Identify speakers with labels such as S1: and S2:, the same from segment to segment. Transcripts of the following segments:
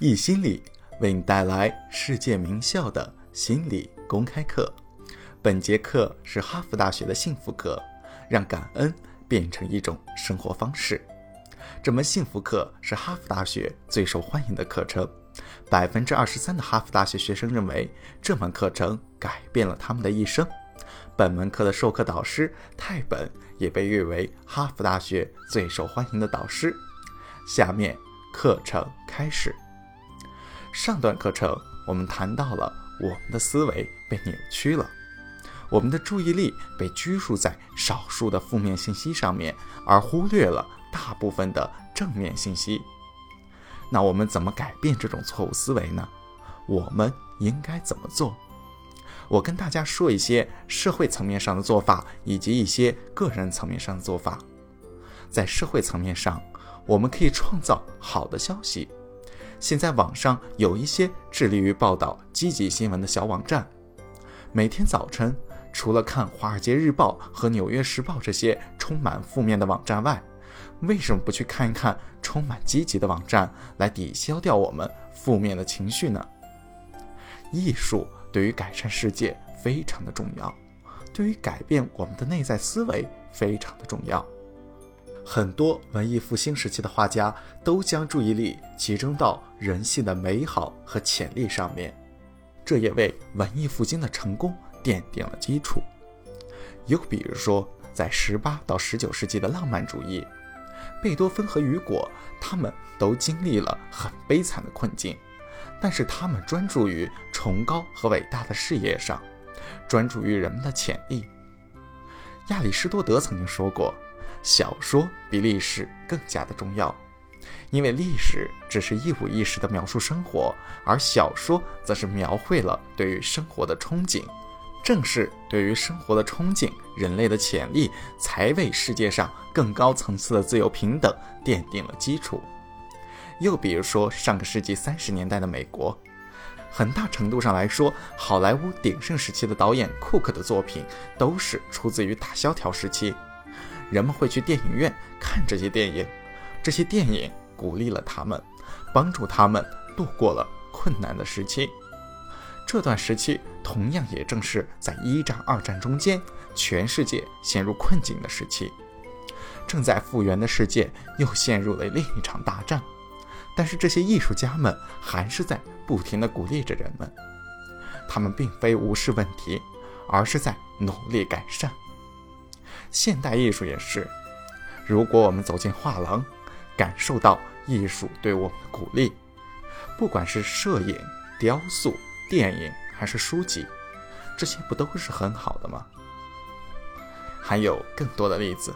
S1: 易心理为你带来世界名校的心理公开课。本节课是哈佛大学的幸福课，让感恩变成一种生活方式。这门幸福课是哈佛大学最受欢迎的课程，百分之二十三的哈佛大学学生认为这门课程改变了他们的一生。本门课的授课导师泰本也被誉为哈佛大学最受欢迎的导师。下面课程开始。上段课程我们谈到了我们的思维被扭曲了，我们的注意力被拘束在少数的负面信息上面，而忽略了大部分的正面信息。那我们怎么改变这种错误思维呢？我们应该怎么做？我跟大家说一些社会层面上的做法，以及一些个人层面上的做法。在社会层面上，我们可以创造好的消息。现在网上有一些致力于报道积极新闻的小网站，每天早晨除了看《华尔街日报》和《纽约时报》这些充满负面的网站外，为什么不去看一看充满积极的网站，来抵消掉我们负面的情绪呢？艺术对于改善世界非常的重要，对于改变我们的内在思维非常的重要。很多文艺复兴时期的画家都将注意力集中到人性的美好和潜力上面，这也为文艺复兴的成功奠定了基础。又比如说，在十八到十九世纪的浪漫主义，贝多芬和雨果他们都经历了很悲惨的困境，但是他们专注于崇高和伟大的事业上，专注于人们的潜力。亚里士多德曾经说过。小说比历史更加的重要，因为历史只是一五一十的描述生活，而小说则是描绘了对于生活的憧憬。正是对于生活的憧憬，人类的潜力才为世界上更高层次的自由平等奠定了基础。又比如说，上个世纪三十年代的美国，很大程度上来说，好莱坞鼎盛时期的导演库克的作品都是出自于大萧条时期。人们会去电影院看这些电影，这些电影鼓励了他们，帮助他们度过了困难的时期。这段时期同样也正是在一战、二战中间，全世界陷入困境的时期。正在复原的世界又陷入了另一场大战，但是这些艺术家们还是在不停地鼓励着人们。他们并非无视问题，而是在努力改善。现代艺术也是，如果我们走进画廊，感受到艺术对我们的鼓励，不管是摄影、雕塑、电影还是书籍，这些不都是很好的吗？还有更多的例子，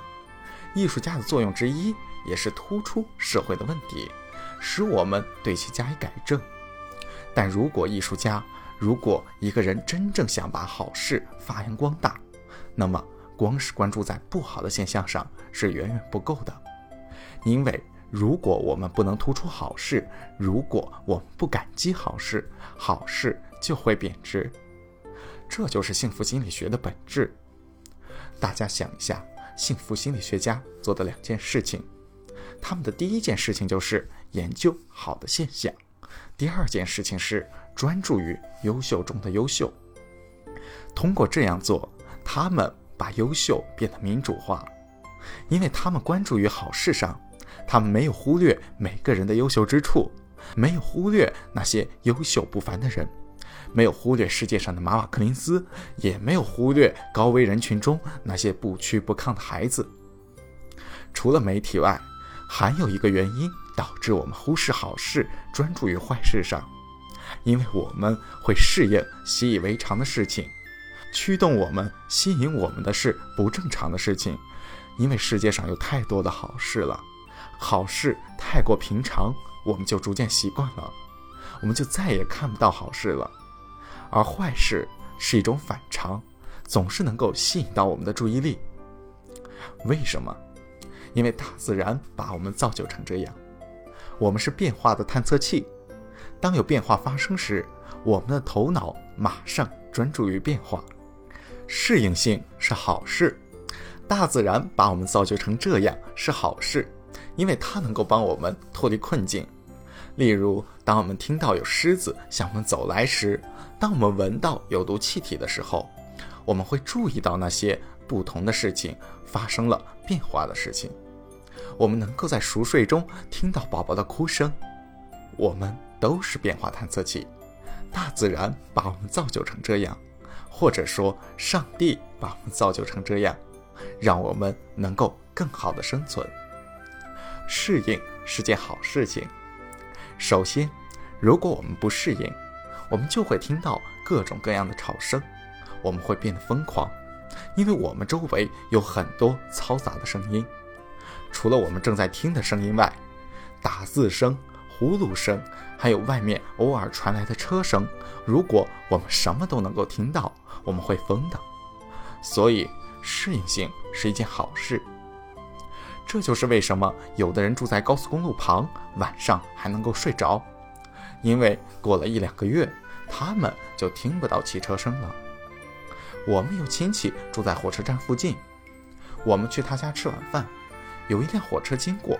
S1: 艺术家的作用之一也是突出社会的问题，使我们对其加以改正。但如果艺术家，如果一个人真正想把好事发扬光大，那么。光是关注在不好的现象上是远远不够的，因为如果我们不能突出好事，如果我们不感激好事，好事就会贬值。这就是幸福心理学的本质。大家想一下，幸福心理学家做的两件事情，他们的第一件事情就是研究好的现象，第二件事情是专注于优秀中的优秀。通过这样做，他们。把优秀变得民主化，因为他们关注于好事上，他们没有忽略每个人的优秀之处，没有忽略那些优秀不凡的人，没有忽略世界上的马瓦克林斯，也没有忽略高危人群中那些不屈不亢的孩子。除了媒体外，还有一个原因导致我们忽视好事，专注于坏事上，因为我们会适应习以为常的事情。驱动我们、吸引我们的是不正常的事情，因为世界上有太多的好事了，好事太过平常，我们就逐渐习惯了，我们就再也看不到好事了。而坏事是一种反常，总是能够吸引到我们的注意力。为什么？因为大自然把我们造就成这样，我们是变化的探测器。当有变化发生时，我们的头脑马上专注于变化。适应性是好事，大自然把我们造就成这样是好事，因为它能够帮我们脱离困境。例如，当我们听到有狮子向我们走来时，当我们闻到有毒气体的时候，我们会注意到那些不同的事情发生了变化的事情。我们能够在熟睡中听到宝宝的哭声。我们都是变化探测器，大自然把我们造就成这样，或者说上帝把我们造就成这样，让我们能够更好的生存。适应是件好事情。首先，如果我们不适应，我们就会听到各种各样的吵声，我们会变得疯狂，因为我们周围有很多嘈杂的声音。除了我们正在听的声音外，打字声、呼噜声，还有外面偶尔传来的车声，如果我们什么都能够听到，我们会疯的。所以，适应性是一件好事。这就是为什么有的人住在高速公路旁，晚上还能够睡着，因为过了一两个月，他们就听不到汽车声了。我们有亲戚住在火车站附近，我们去他家吃晚饭，有一辆火车经过，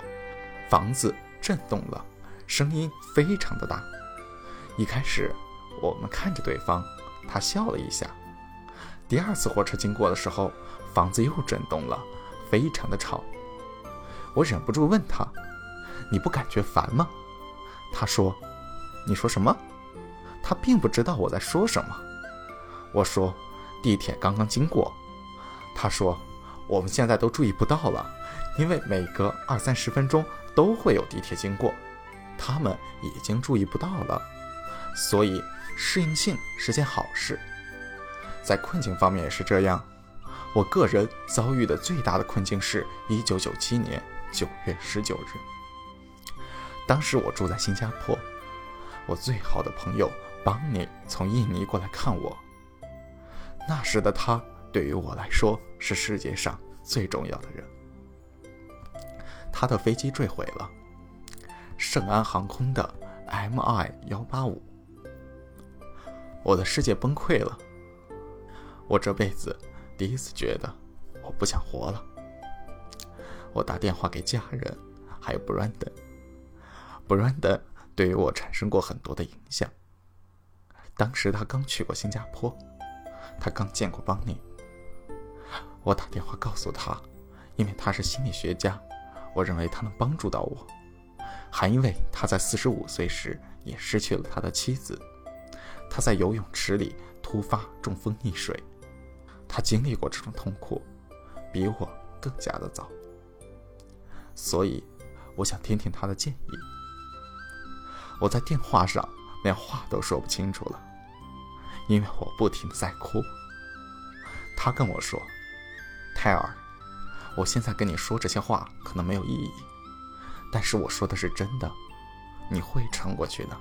S1: 房子震动了，声音非常的大。一开始，我们看着对方，他笑了一下。第二次火车经过的时候，房子又震动了，非常的吵。我忍不住问他：“你不感觉烦吗？”他说：“你说什么？”他并不知道我在说什么。我说：“地铁刚刚经过。”他说：“我们现在都注意不到了，因为每隔二三十分钟都会有地铁经过，他们已经注意不到了。所以适应性是件好事。在困境方面也是这样。我个人遭遇的最大的困境是1997年。九月十九日，当时我住在新加坡，我最好的朋友邦尼从印尼过来看我。那时的他对于我来说是世界上最重要的人。他的飞机坠毁了，圣安航空的 MI 幺八五，我的世界崩溃了。我这辈子第一次觉得我不想活了。我打电话给家人，还有 Brandon。Brandon 对于我产生过很多的影响。当时他刚去过新加坡，他刚见过邦尼。我打电话告诉他，因为他是心理学家，我认为他能帮助到我。还因为他在四十五岁时也失去了他的妻子，他在游泳池里突发中风溺水，他经历过这种痛苦，比我更加的早。所以，我想听听他的建议。我在电话上连话都说不清楚了，因为我不停的在哭。他跟我说：“泰尔，我现在跟你说这些话可能没有意义，但是我说的是真的，你会撑过去的。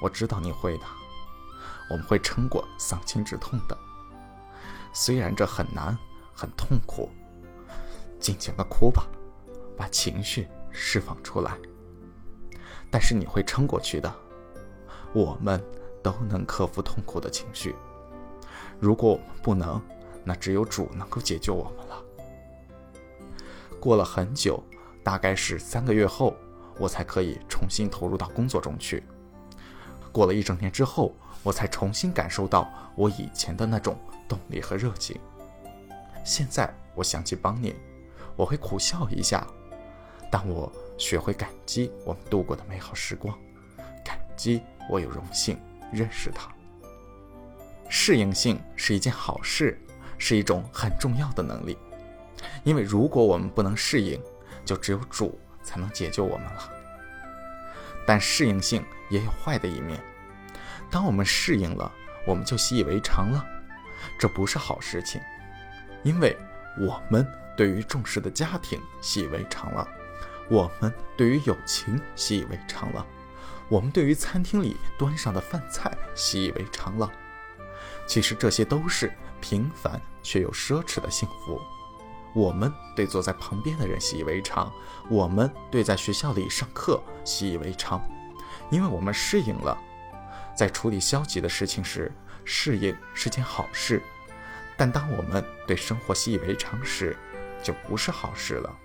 S1: 我知道你会的，我们会撑过丧亲之痛的。虽然这很难，很痛苦，尽情的哭吧。”把情绪释放出来，但是你会撑过去的。我们都能克服痛苦的情绪。如果我们不能，那只有主能够解救我们了。过了很久，大概是三个月后，我才可以重新投入到工作中去。过了一整年之后，我才重新感受到我以前的那种动力和热情。现在我想起邦尼，我会苦笑一下。当我学会感激我们度过的美好时光，感激我有荣幸认识他。适应性是一件好事，是一种很重要的能力。因为如果我们不能适应，就只有主才能解救我们了。但适应性也有坏的一面，当我们适应了，我们就习以为常了，这不是好事情。因为我们对于重视的家庭习以为常了。我们对于友情习以为常了，我们对于餐厅里端上的饭菜习以为常了。其实这些都是平凡却又奢侈的幸福。我们对坐在旁边的人习以为常，我们对在学校里上课习以为常，因为我们适应了。在处理消极的事情时，适应是件好事；但当我们对生活习以为常时，就不是好事了。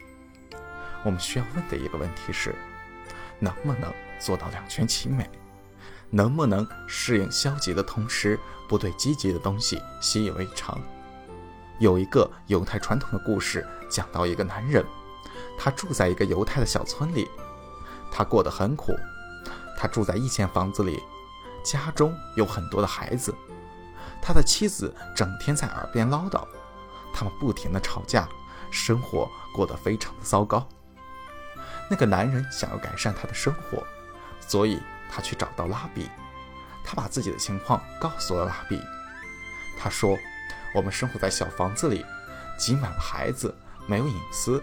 S1: 我们需要问的一个问题是：能不能做到两全其美？能不能适应消极的同时，不对积极的东西习以为常？有一个犹太传统的故事，讲到一个男人，他住在一个犹太的小村里，他过得很苦。他住在一间房子里，家中有很多的孩子，他的妻子整天在耳边唠叨，他们不停的吵架，生活过得非常的糟糕。那个男人想要改善他的生活，所以他去找到拉比，他把自己的情况告诉了拉比。他说：“我们生活在小房子里，挤满了孩子，没有隐私。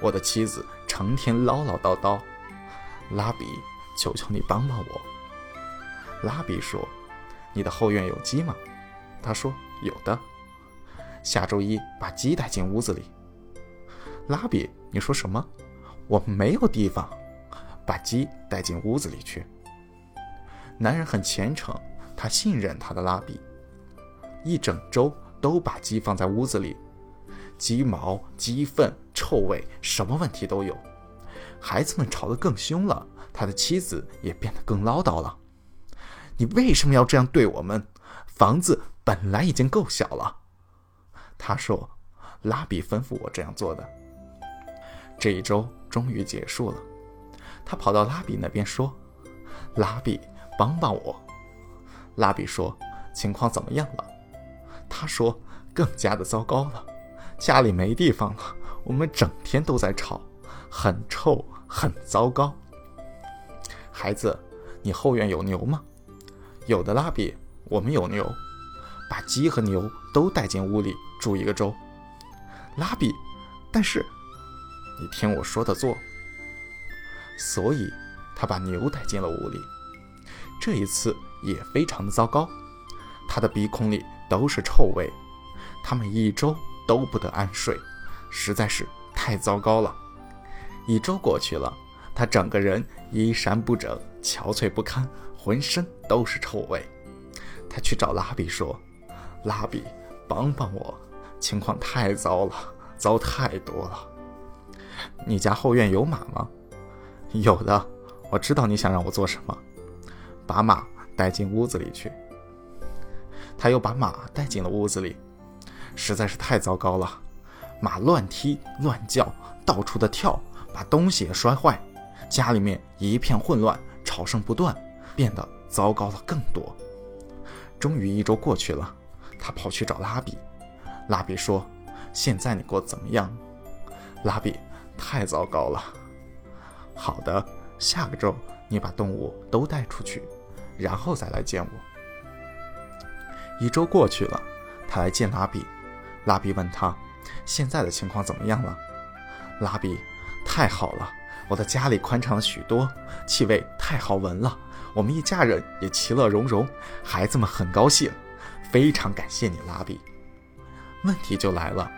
S1: 我的妻子成天唠唠叨叨。”拉比。求求你帮帮我，拉比说：“你的后院有鸡吗？”他说：“有的。”下周一把鸡带进屋子里。拉比，你说什么？我没有地方，把鸡带进屋子里去。男人很虔诚，他信任他的拉比。一整周都把鸡放在屋子里，鸡毛、鸡粪、臭味，什么问题都有。孩子们吵得更凶了。他的妻子也变得更唠叨了。你为什么要这样对我们？房子本来已经够小了。他说：“拉比吩咐我这样做的。”这一周终于结束了。他跑到拉比那边说：“拉比，帮帮我。”拉比说：“情况怎么样了？”他说：“更加的糟糕了，家里没地方了。我们整天都在吵，很臭，很糟糕。”孩子，你后院有牛吗？有的，拉比，我们有牛，把鸡和牛都带进屋里住一个周。拉比，但是你听我说的做。所以，他把牛带进了屋里。这一次也非常的糟糕，他的鼻孔里都是臭味，他们一周都不得安睡，实在是太糟糕了。一周过去了。他整个人衣衫不整，憔悴不堪，浑身都是臭味。他去找拉比说：“拉比，帮帮我，情况太糟了，糟太多了。你家后院有马吗？有的。我知道你想让我做什么，把马带进屋子里去。他又把马带进了屋子里，实在是太糟糕了。马乱踢乱叫，到处的跳，把东西也摔坏。”家里面一片混乱，吵声不断，变得糟糕了更多。终于一周过去了，他跑去找拉比。拉比说：“现在你过得怎么样？”拉比：“太糟糕了。”好的，下个周你把动物都带出去，然后再来见我。一周过去了，他来见拉比。拉比问他：“现在的情况怎么样了？”拉比：“太好了。”我的家里宽敞了许多，气味太好闻了。我们一家人也其乐融融，孩子们很高兴。非常感谢你，拉比。问题就来了，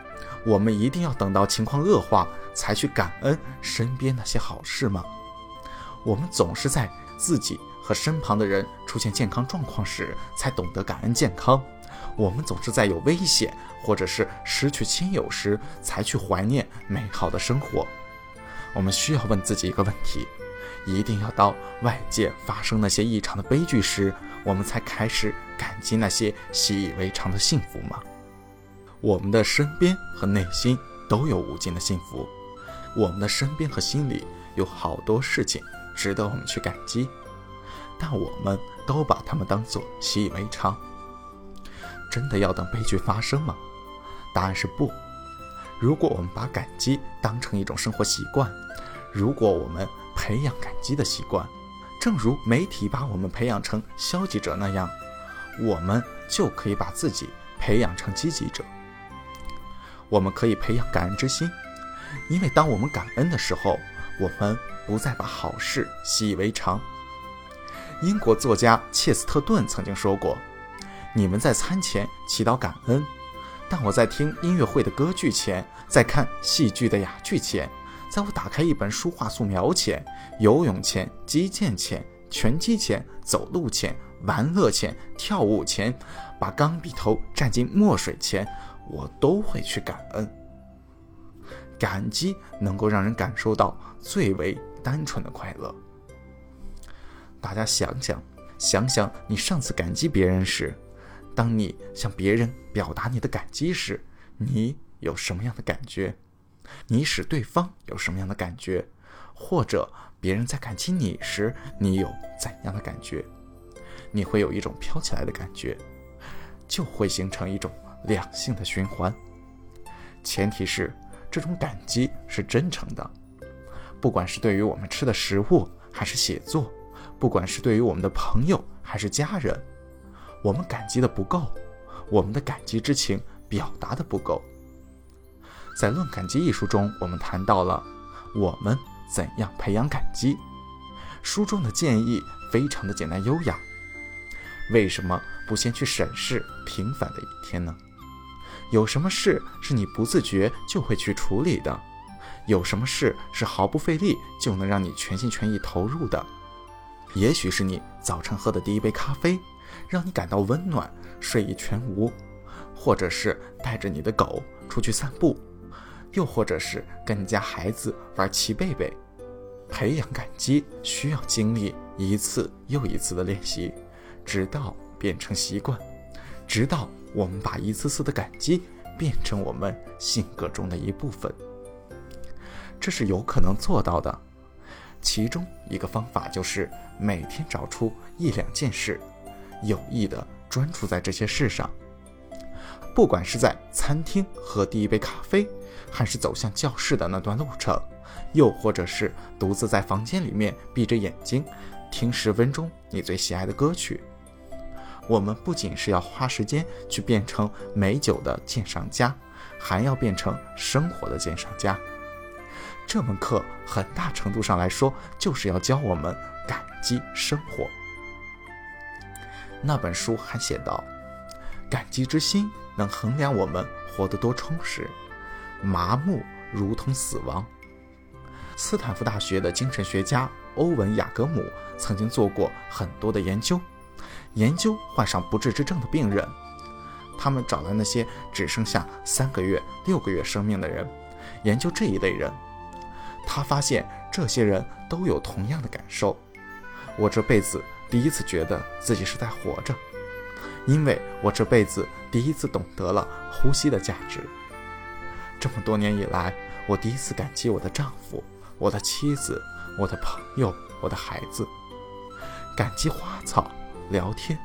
S1: 我们一定要等到情况恶化才去感恩身边那些好事吗？我们总是在自己和身旁的人出现健康状况时才懂得感恩健康，我们总是在有危险或者是失去亲友时才去怀念美好的生活。我们需要问自己一个问题：一定要到外界发生那些异常的悲剧时，我们才开始感激那些习以为常的幸福吗？我们的身边和内心都有无尽的幸福，我们的身边和心里有好多事情值得我们去感激，但我们都把它们当作习以为常。真的要等悲剧发生吗？答案是不。如果我们把感激当成一种生活习惯，如果我们培养感激的习惯，正如媒体把我们培养成消极者那样，我们就可以把自己培养成积极者。我们可以培养感恩之心，因为当我们感恩的时候，我们不再把好事习以为常。英国作家切斯特顿曾经说过：“你们在餐前祈祷感恩，但我在听音乐会的歌剧前，在看戏剧的哑剧前。”在我打开一本书画素描前、游泳前、击剑前、拳击前、走路前、玩乐前、跳舞前，把钢笔头蘸进墨水前，我都会去感恩。感激能够让人感受到最为单纯的快乐。大家想想，想想你上次感激别人时，当你向别人表达你的感激时，你有什么样的感觉？你使对方有什么样的感觉？或者别人在感激你时，你有怎样的感觉？你会有一种飘起来的感觉，就会形成一种两性的循环。前提是这种感激是真诚的，不管是对于我们吃的食物，还是写作，不管是对于我们的朋友还是家人，我们感激的不够，我们的感激之情表达的不够。在《论感激》一书中，我们谈到了我们怎样培养感激。书中的建议非常的简单优雅。为什么不先去审视平凡的一天呢？有什么事是你不自觉就会去处理的？有什么事是毫不费力就能让你全心全意投入的？也许是你早晨喝的第一杯咖啡，让你感到温暖，睡意全无；或者是带着你的狗出去散步。又或者是跟你家孩子玩骑贝贝，培养感激需要经历一次又一次的练习，直到变成习惯，直到我们把一次次的感激变成我们性格中的一部分。这是有可能做到的。其中一个方法就是每天找出一两件事，有意的专注在这些事上。不管是在餐厅喝第一杯咖啡。还是走向教室的那段路程，又或者是独自在房间里面闭着眼睛听十分钟你最喜爱的歌曲。我们不仅是要花时间去变成美酒的鉴赏家，还要变成生活的鉴赏家。这门课很大程度上来说，就是要教我们感激生活。那本书还写道：“感激之心能衡量我们活得多充实。”麻木如同死亡。斯坦福大学的精神学家欧文·雅格姆曾经做过很多的研究，研究患上不治之症的病人。他们找来那些只剩下三个月、六个月生命的人，研究这一类人。他发现这些人都有同样的感受：我这辈子第一次觉得自己是在活着，因为我这辈子第一次懂得了呼吸的价值。这么多年以来，我第一次感激我的丈夫、我的妻子、我的朋友、我的孩子，感激花草、聊天。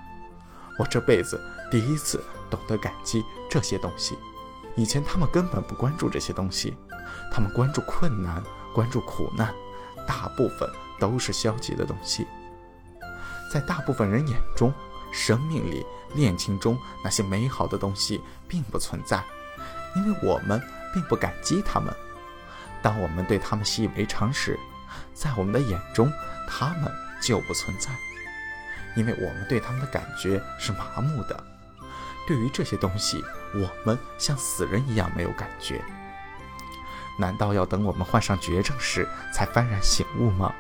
S1: 我这辈子第一次懂得感激这些东西。以前他们根本不关注这些东西，他们关注困难、关注苦难，大部分都是消极的东西。在大部分人眼中，生命里、恋情中那些美好的东西并不存在，因为我们。并不感激他们。当我们对他们习以为常时，在我们的眼中，他们就不存在，因为我们对他们的感觉是麻木的。对于这些东西，我们像死人一样没有感觉。难道要等我们患上绝症时才幡然醒悟吗？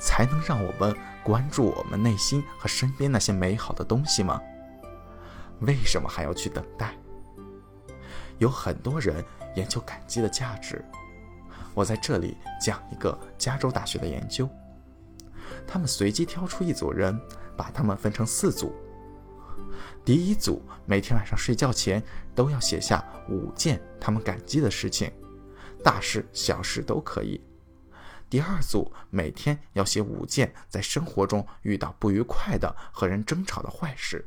S1: 才能让我们关注我们内心和身边那些美好的东西吗？为什么还要去等待？有很多人。研究感激的价值，我在这里讲一个加州大学的研究。他们随机挑出一组人，把他们分成四组。第一组每天晚上睡觉前都要写下五件他们感激的事情，大事小事都可以。第二组每天要写五件在生活中遇到不愉快的和人争吵的坏事。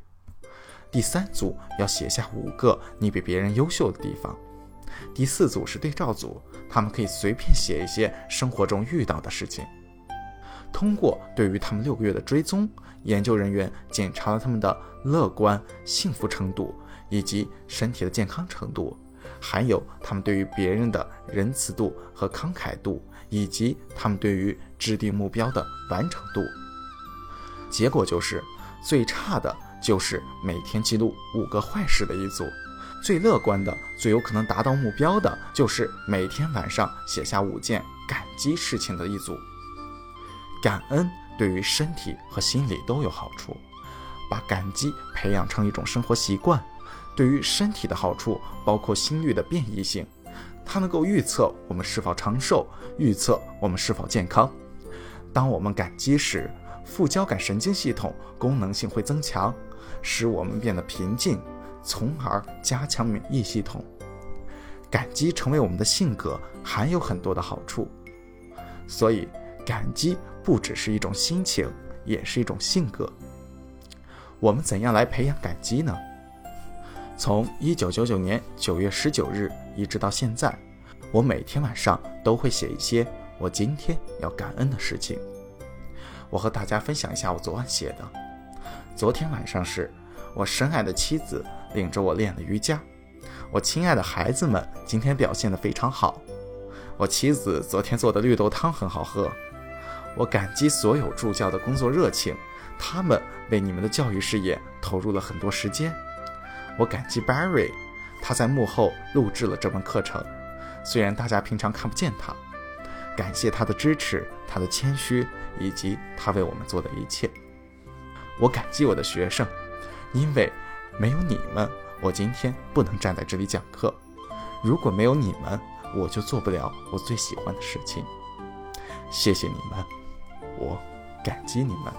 S1: 第三组要写下五个你比别人优秀的地方。第四组是对照组，他们可以随便写一些生活中遇到的事情。通过对于他们六个月的追踪，研究人员检查了他们的乐观、幸福程度，以及身体的健康程度，还有他们对于别人的仁慈度和慷慨度，以及他们对于制定目标的完成度。结果就是，最差的就是每天记录五个坏事的一组。最乐观的、最有可能达到目标的，就是每天晚上写下五件感激事情的一组。感恩对于身体和心理都有好处，把感激培养成一种生活习惯，对于身体的好处包括心率的变异性，它能够预测我们是否长寿，预测我们是否健康。当我们感激时，副交感神经系统功能性会增强，使我们变得平静，从而加强免疫系统。感激成为我们的性格，还有很多的好处。所以，感激不只是一种心情，也是一种性格。我们怎样来培养感激呢？从一九九九年九月十九日一直到现在，我每天晚上都会写一些我今天要感恩的事情。我和大家分享一下我昨晚写的。昨天晚上是我深爱的妻子领着我练了瑜伽，我亲爱的孩子们今天表现得非常好。我妻子昨天做的绿豆汤很好喝。我感激所有助教的工作热情，他们为你们的教育事业投入了很多时间。我感激 Barry，他在幕后录制了这门课程，虽然大家平常看不见他。感谢他的支持，他的谦虚，以及他为我们做的一切。我感激我的学生，因为没有你们，我今天不能站在这里讲课。如果没有你们，我就做不了我最喜欢的事情。谢谢你们，我感激你们。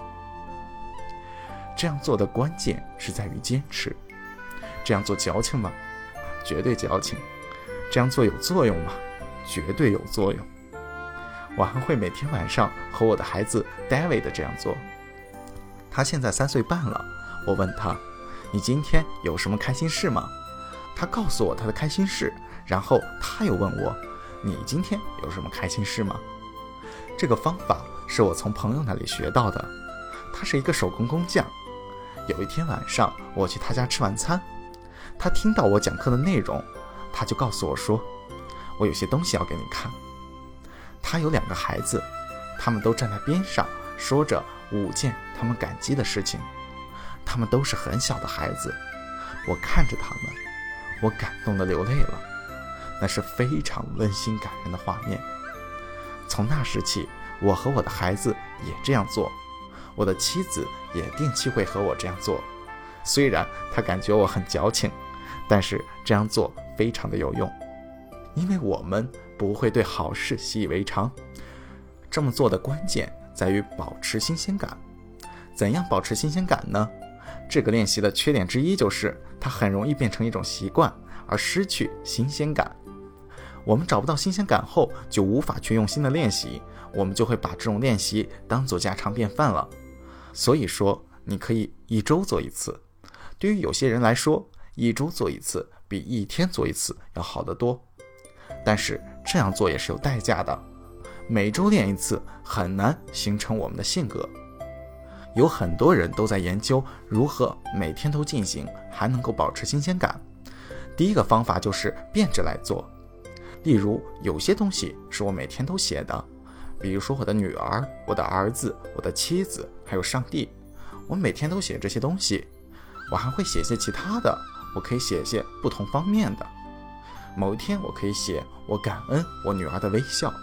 S1: 这样做的关键是在于坚持。这样做矫情吗？绝对矫情。这样做有作用吗？绝对有作用。我还会每天晚上和我的孩子 David 这样做。他现在三岁半了。我问他：“你今天有什么开心事吗？”他告诉我他的开心事，然后他又问我：“你今天有什么开心事吗？”这个方法是我从朋友那里学到的。他是一个手工工匠。有一天晚上，我去他家吃晚餐。他听到我讲课的内容，他就告诉我说：“我有些东西要给你看。”他有两个孩子，他们都站在边上，说着五件他们感激的事情。他们都是很小的孩子，我看着他们，我感动的流泪了。那是非常温馨感人的画面。从那时起，我和我的孩子也这样做，我的妻子也定期会和我这样做。虽然她感觉我很矫情。但是这样做非常的有用，因为我们不会对好事习以为常。这么做的关键在于保持新鲜感。怎样保持新鲜感呢？这个练习的缺点之一就是它很容易变成一种习惯，而失去新鲜感。我们找不到新鲜感后，就无法去用心的练习，我们就会把这种练习当做家常便饭了。所以说，你可以一周做一次。对于有些人来说，一周做一次比一天做一次要好得多，但是这样做也是有代价的。每周练一次很难形成我们的性格。有很多人都在研究如何每天都进行，还能够保持新鲜感。第一个方法就是变着来做。例如，有些东西是我每天都写的，比如说我的女儿、我的儿子、我的妻子，还有上帝，我每天都写这些东西。我还会写些其他的。我可以写些不同方面的。某一天，我可以写我感恩我女儿的微笑，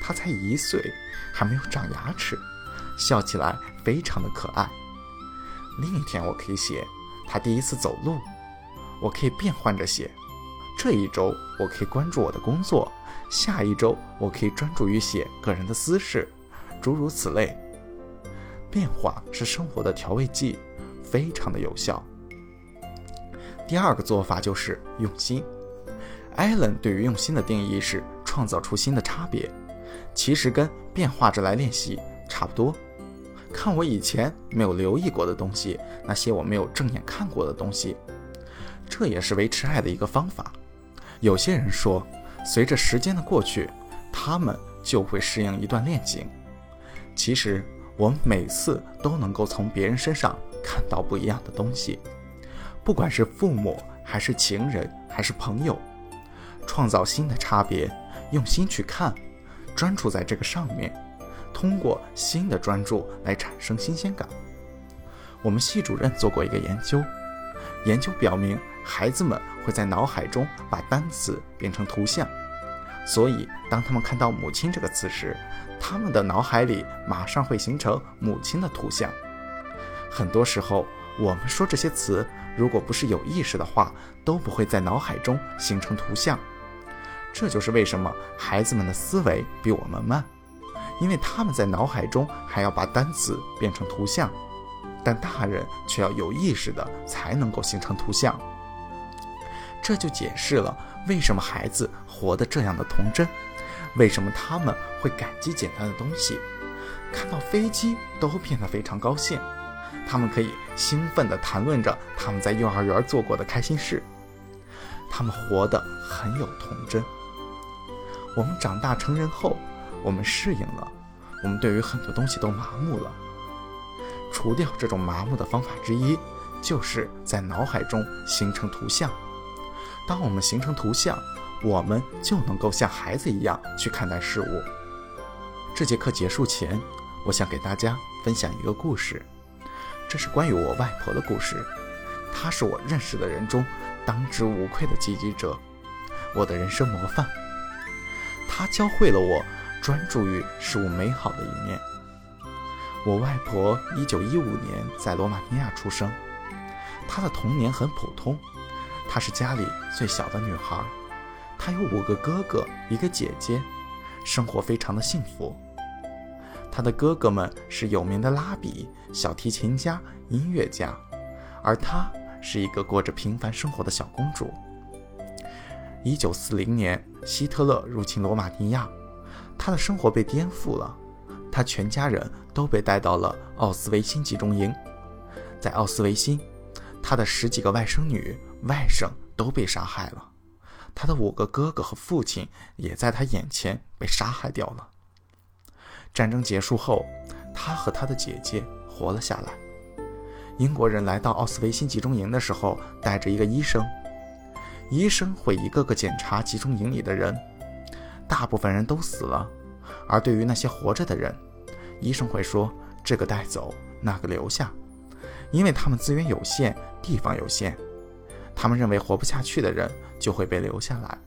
S1: 她才一岁，还没有长牙齿，笑起来非常的可爱。另一天，我可以写他第一次走路。我可以变换着写。这一周，我可以关注我的工作；下一周，我可以专注于写个人的私事，诸如此类。变化是生活的调味剂，非常的有效。第二个做法就是用心。艾伦对于用心的定义是创造出新的差别，其实跟变化着来练习差不多。看我以前没有留意过的东西，那些我没有正眼看过的东西，这也是维持爱的一个方法。有些人说，随着时间的过去，他们就会适应一段恋情。其实我们每次都能够从别人身上看到不一样的东西。不管是父母还是情人还是朋友，创造新的差别，用心去看，专注在这个上面，通过新的专注来产生新鲜感。我们系主任做过一个研究，研究表明，孩子们会在脑海中把单词变成图像，所以当他们看到“母亲”这个词时，他们的脑海里马上会形成母亲的图像。很多时候，我们说这些词。如果不是有意识的话，都不会在脑海中形成图像。这就是为什么孩子们的思维比我们慢，因为他们在脑海中还要把单词变成图像，但大人却要有意识的才能够形成图像。这就解释了为什么孩子活得这样的童真，为什么他们会感激简单的东西，看到飞机都变得非常高兴，他们可以兴奋地谈论着他们在幼儿园做过的开心事，他们活得很有童真。我们长大成人后，我们适应了，我们对于很多东西都麻木了。除掉这种麻木的方法之一，就是在脑海中形成图像。当我们形成图像，我们就能够像孩子一样去看待事物。这节课结束前，我想给大家分享一个故事，这是关于我外婆的故事。她是我认识的人中当之无愧的积极者，我的人生模范。她教会了我专注于事物美好的一面。我外婆1915年在罗马尼亚出生，她的童年很普通。她是家里最小的女孩，她有五个哥哥，一个姐姐，生活非常的幸福。她的哥哥们是有名的拉比、小提琴家、音乐家，而她是一个过着平凡生活的小公主。一九四零年，希特勒入侵罗马尼亚，他的生活被颠覆了，他全家人都被带到了奥斯维辛集中营，在奥斯维辛，他的十几个外甥女。外甥都被杀害了，他的五个哥哥和父亲也在他眼前被杀害掉了。战争结束后，他和他的姐姐活了下来。英国人来到奥斯维辛集中营的时候，带着一个医生，医生会一个个检查集中营里的人，大部分人都死了，而对于那些活着的人，医生会说这个带走，那个留下，因为他们资源有限，地方有限。他们认为活不下去的人就会被留下来。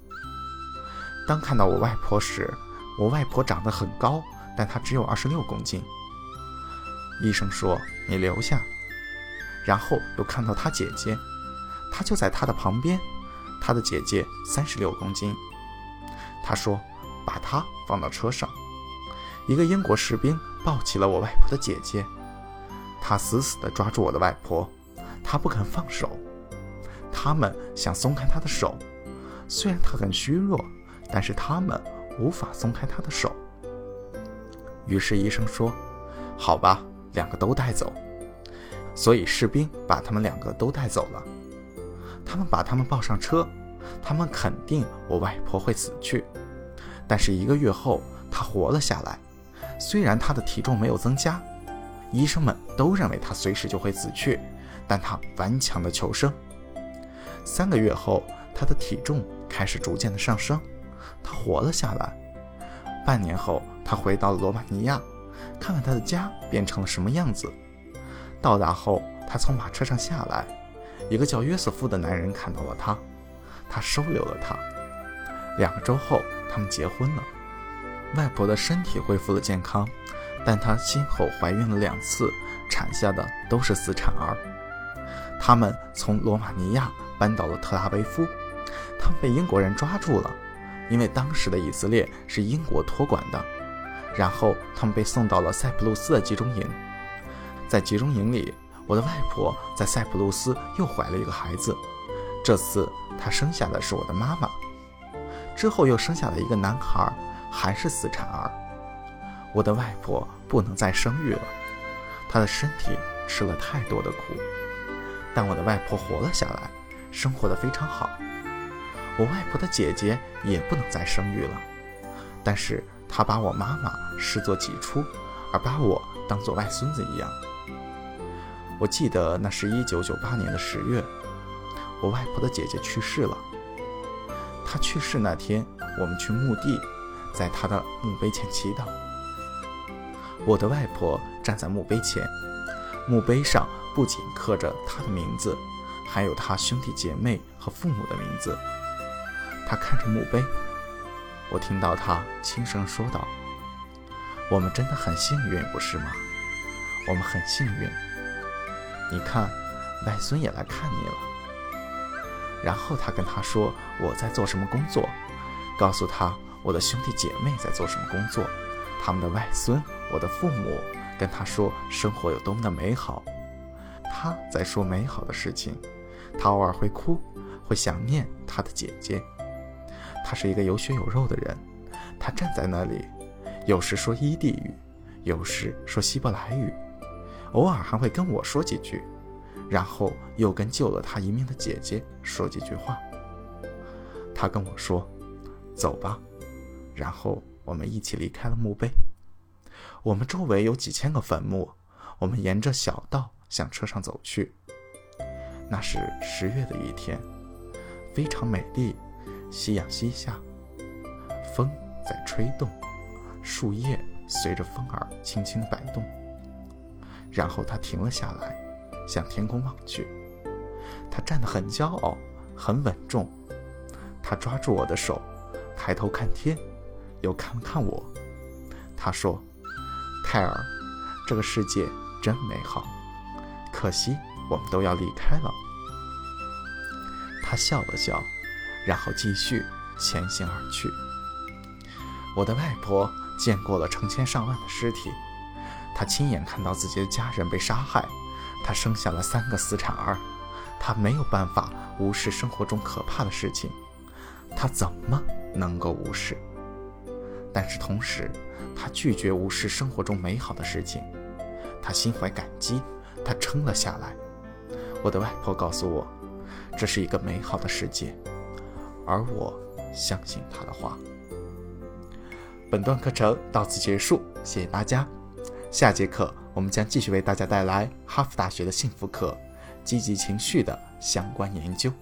S1: 当看到我外婆时，我外婆长得很高，但她只有二十六公斤。医生说：“你留下。”然后又看到她姐姐，她就在她的旁边。她的姐姐三十六公斤。他说：“把她放到车上。”一个英国士兵抱起了我外婆的姐姐，他死死地抓住我的外婆，他不肯放手。他们想松开他的手，虽然他很虚弱，但是他们无法松开他的手。于是医生说：“好吧，两个都带走。”所以士兵把他们两个都带走了。他们把他们抱上车，他们肯定我外婆会死去，但是一个月后她活了下来。虽然她的体重没有增加，医生们都认为她随时就会死去，但她顽强的求生。三个月后，他的体重开始逐渐的上升，他活了下来。半年后，他回到了罗马尼亚，看看他的家变成了什么样子。到达后，他从马车上下来，一个叫约瑟夫的男人看到了他，他收留了他。两个周后，他们结婚了。外婆的身体恢复了健康，但她先后怀孕了两次，产下的都是死产儿。他们从罗马尼亚。搬到了特拉维夫，他们被英国人抓住了，因为当时的以色列是英国托管的。然后他们被送到了塞浦路斯的集中营，在集中营里，我的外婆在塞浦路斯又怀了一个孩子，这次她生下的是我的妈妈，之后又生下了一个男孩，还是死产儿。我的外婆不能再生育了，她的身体吃了太多的苦，但我的外婆活了下来。生活的非常好，我外婆的姐姐也不能再生育了，但是她把我妈妈视作己出，而把我当做外孙子一样。我记得那是一九九八年的十月，我外婆的姐姐去世了。她去世那天，我们去墓地，在她的墓碑前祈祷。我的外婆站在墓碑前，墓碑上不仅刻着她的名字。还有她兄弟姐妹和父母的名字。她看着墓碑，我听到她轻声说道：“我们真的很幸运，不是吗？我们很幸运。你看，外孙也来看你了。”然后他跟他说我在做什么工作，告诉他我的兄弟姐妹在做什么工作，他们的外孙，我的父母，跟他说生活有多么的美好。他在说美好的事情，他偶尔会哭，会想念他的姐姐。他是一个有血有肉的人，他站在那里，有时说伊地语，有时说希伯来语，偶尔还会跟我说几句，然后又跟救了他一命的姐姐说几句话。他跟我说：“走吧。”然后我们一起离开了墓碑。我们周围有几千个坟墓，我们沿着小道向车上走去。那是十月的一天，非常美丽。夕阳西下，风在吹动，树叶随着风儿轻轻摆动。然后他停了下来，向天空望去。他站得很骄傲，很稳重。他抓住我的手，抬头看天，又看了看我。他说：“泰尔，这个世界真美好，可惜我们都要离开了。”他笑了笑。然后继续前行而去。我的外婆见过了成千上万的尸体，她亲眼看到自己的家人被杀害，她生下了三个死产儿，她没有办法无视生活中可怕的事情，她怎么能够无视？但是同时，她拒绝无视生活中美好的事情，他心怀感激，他撑了下来。我的外婆告诉我，这是一个美好的世界。而我相信他的话。本段课程到此结束，谢谢大家。下节课我们将继续为大家带来哈佛大学的幸福课——积极情绪的相关研究。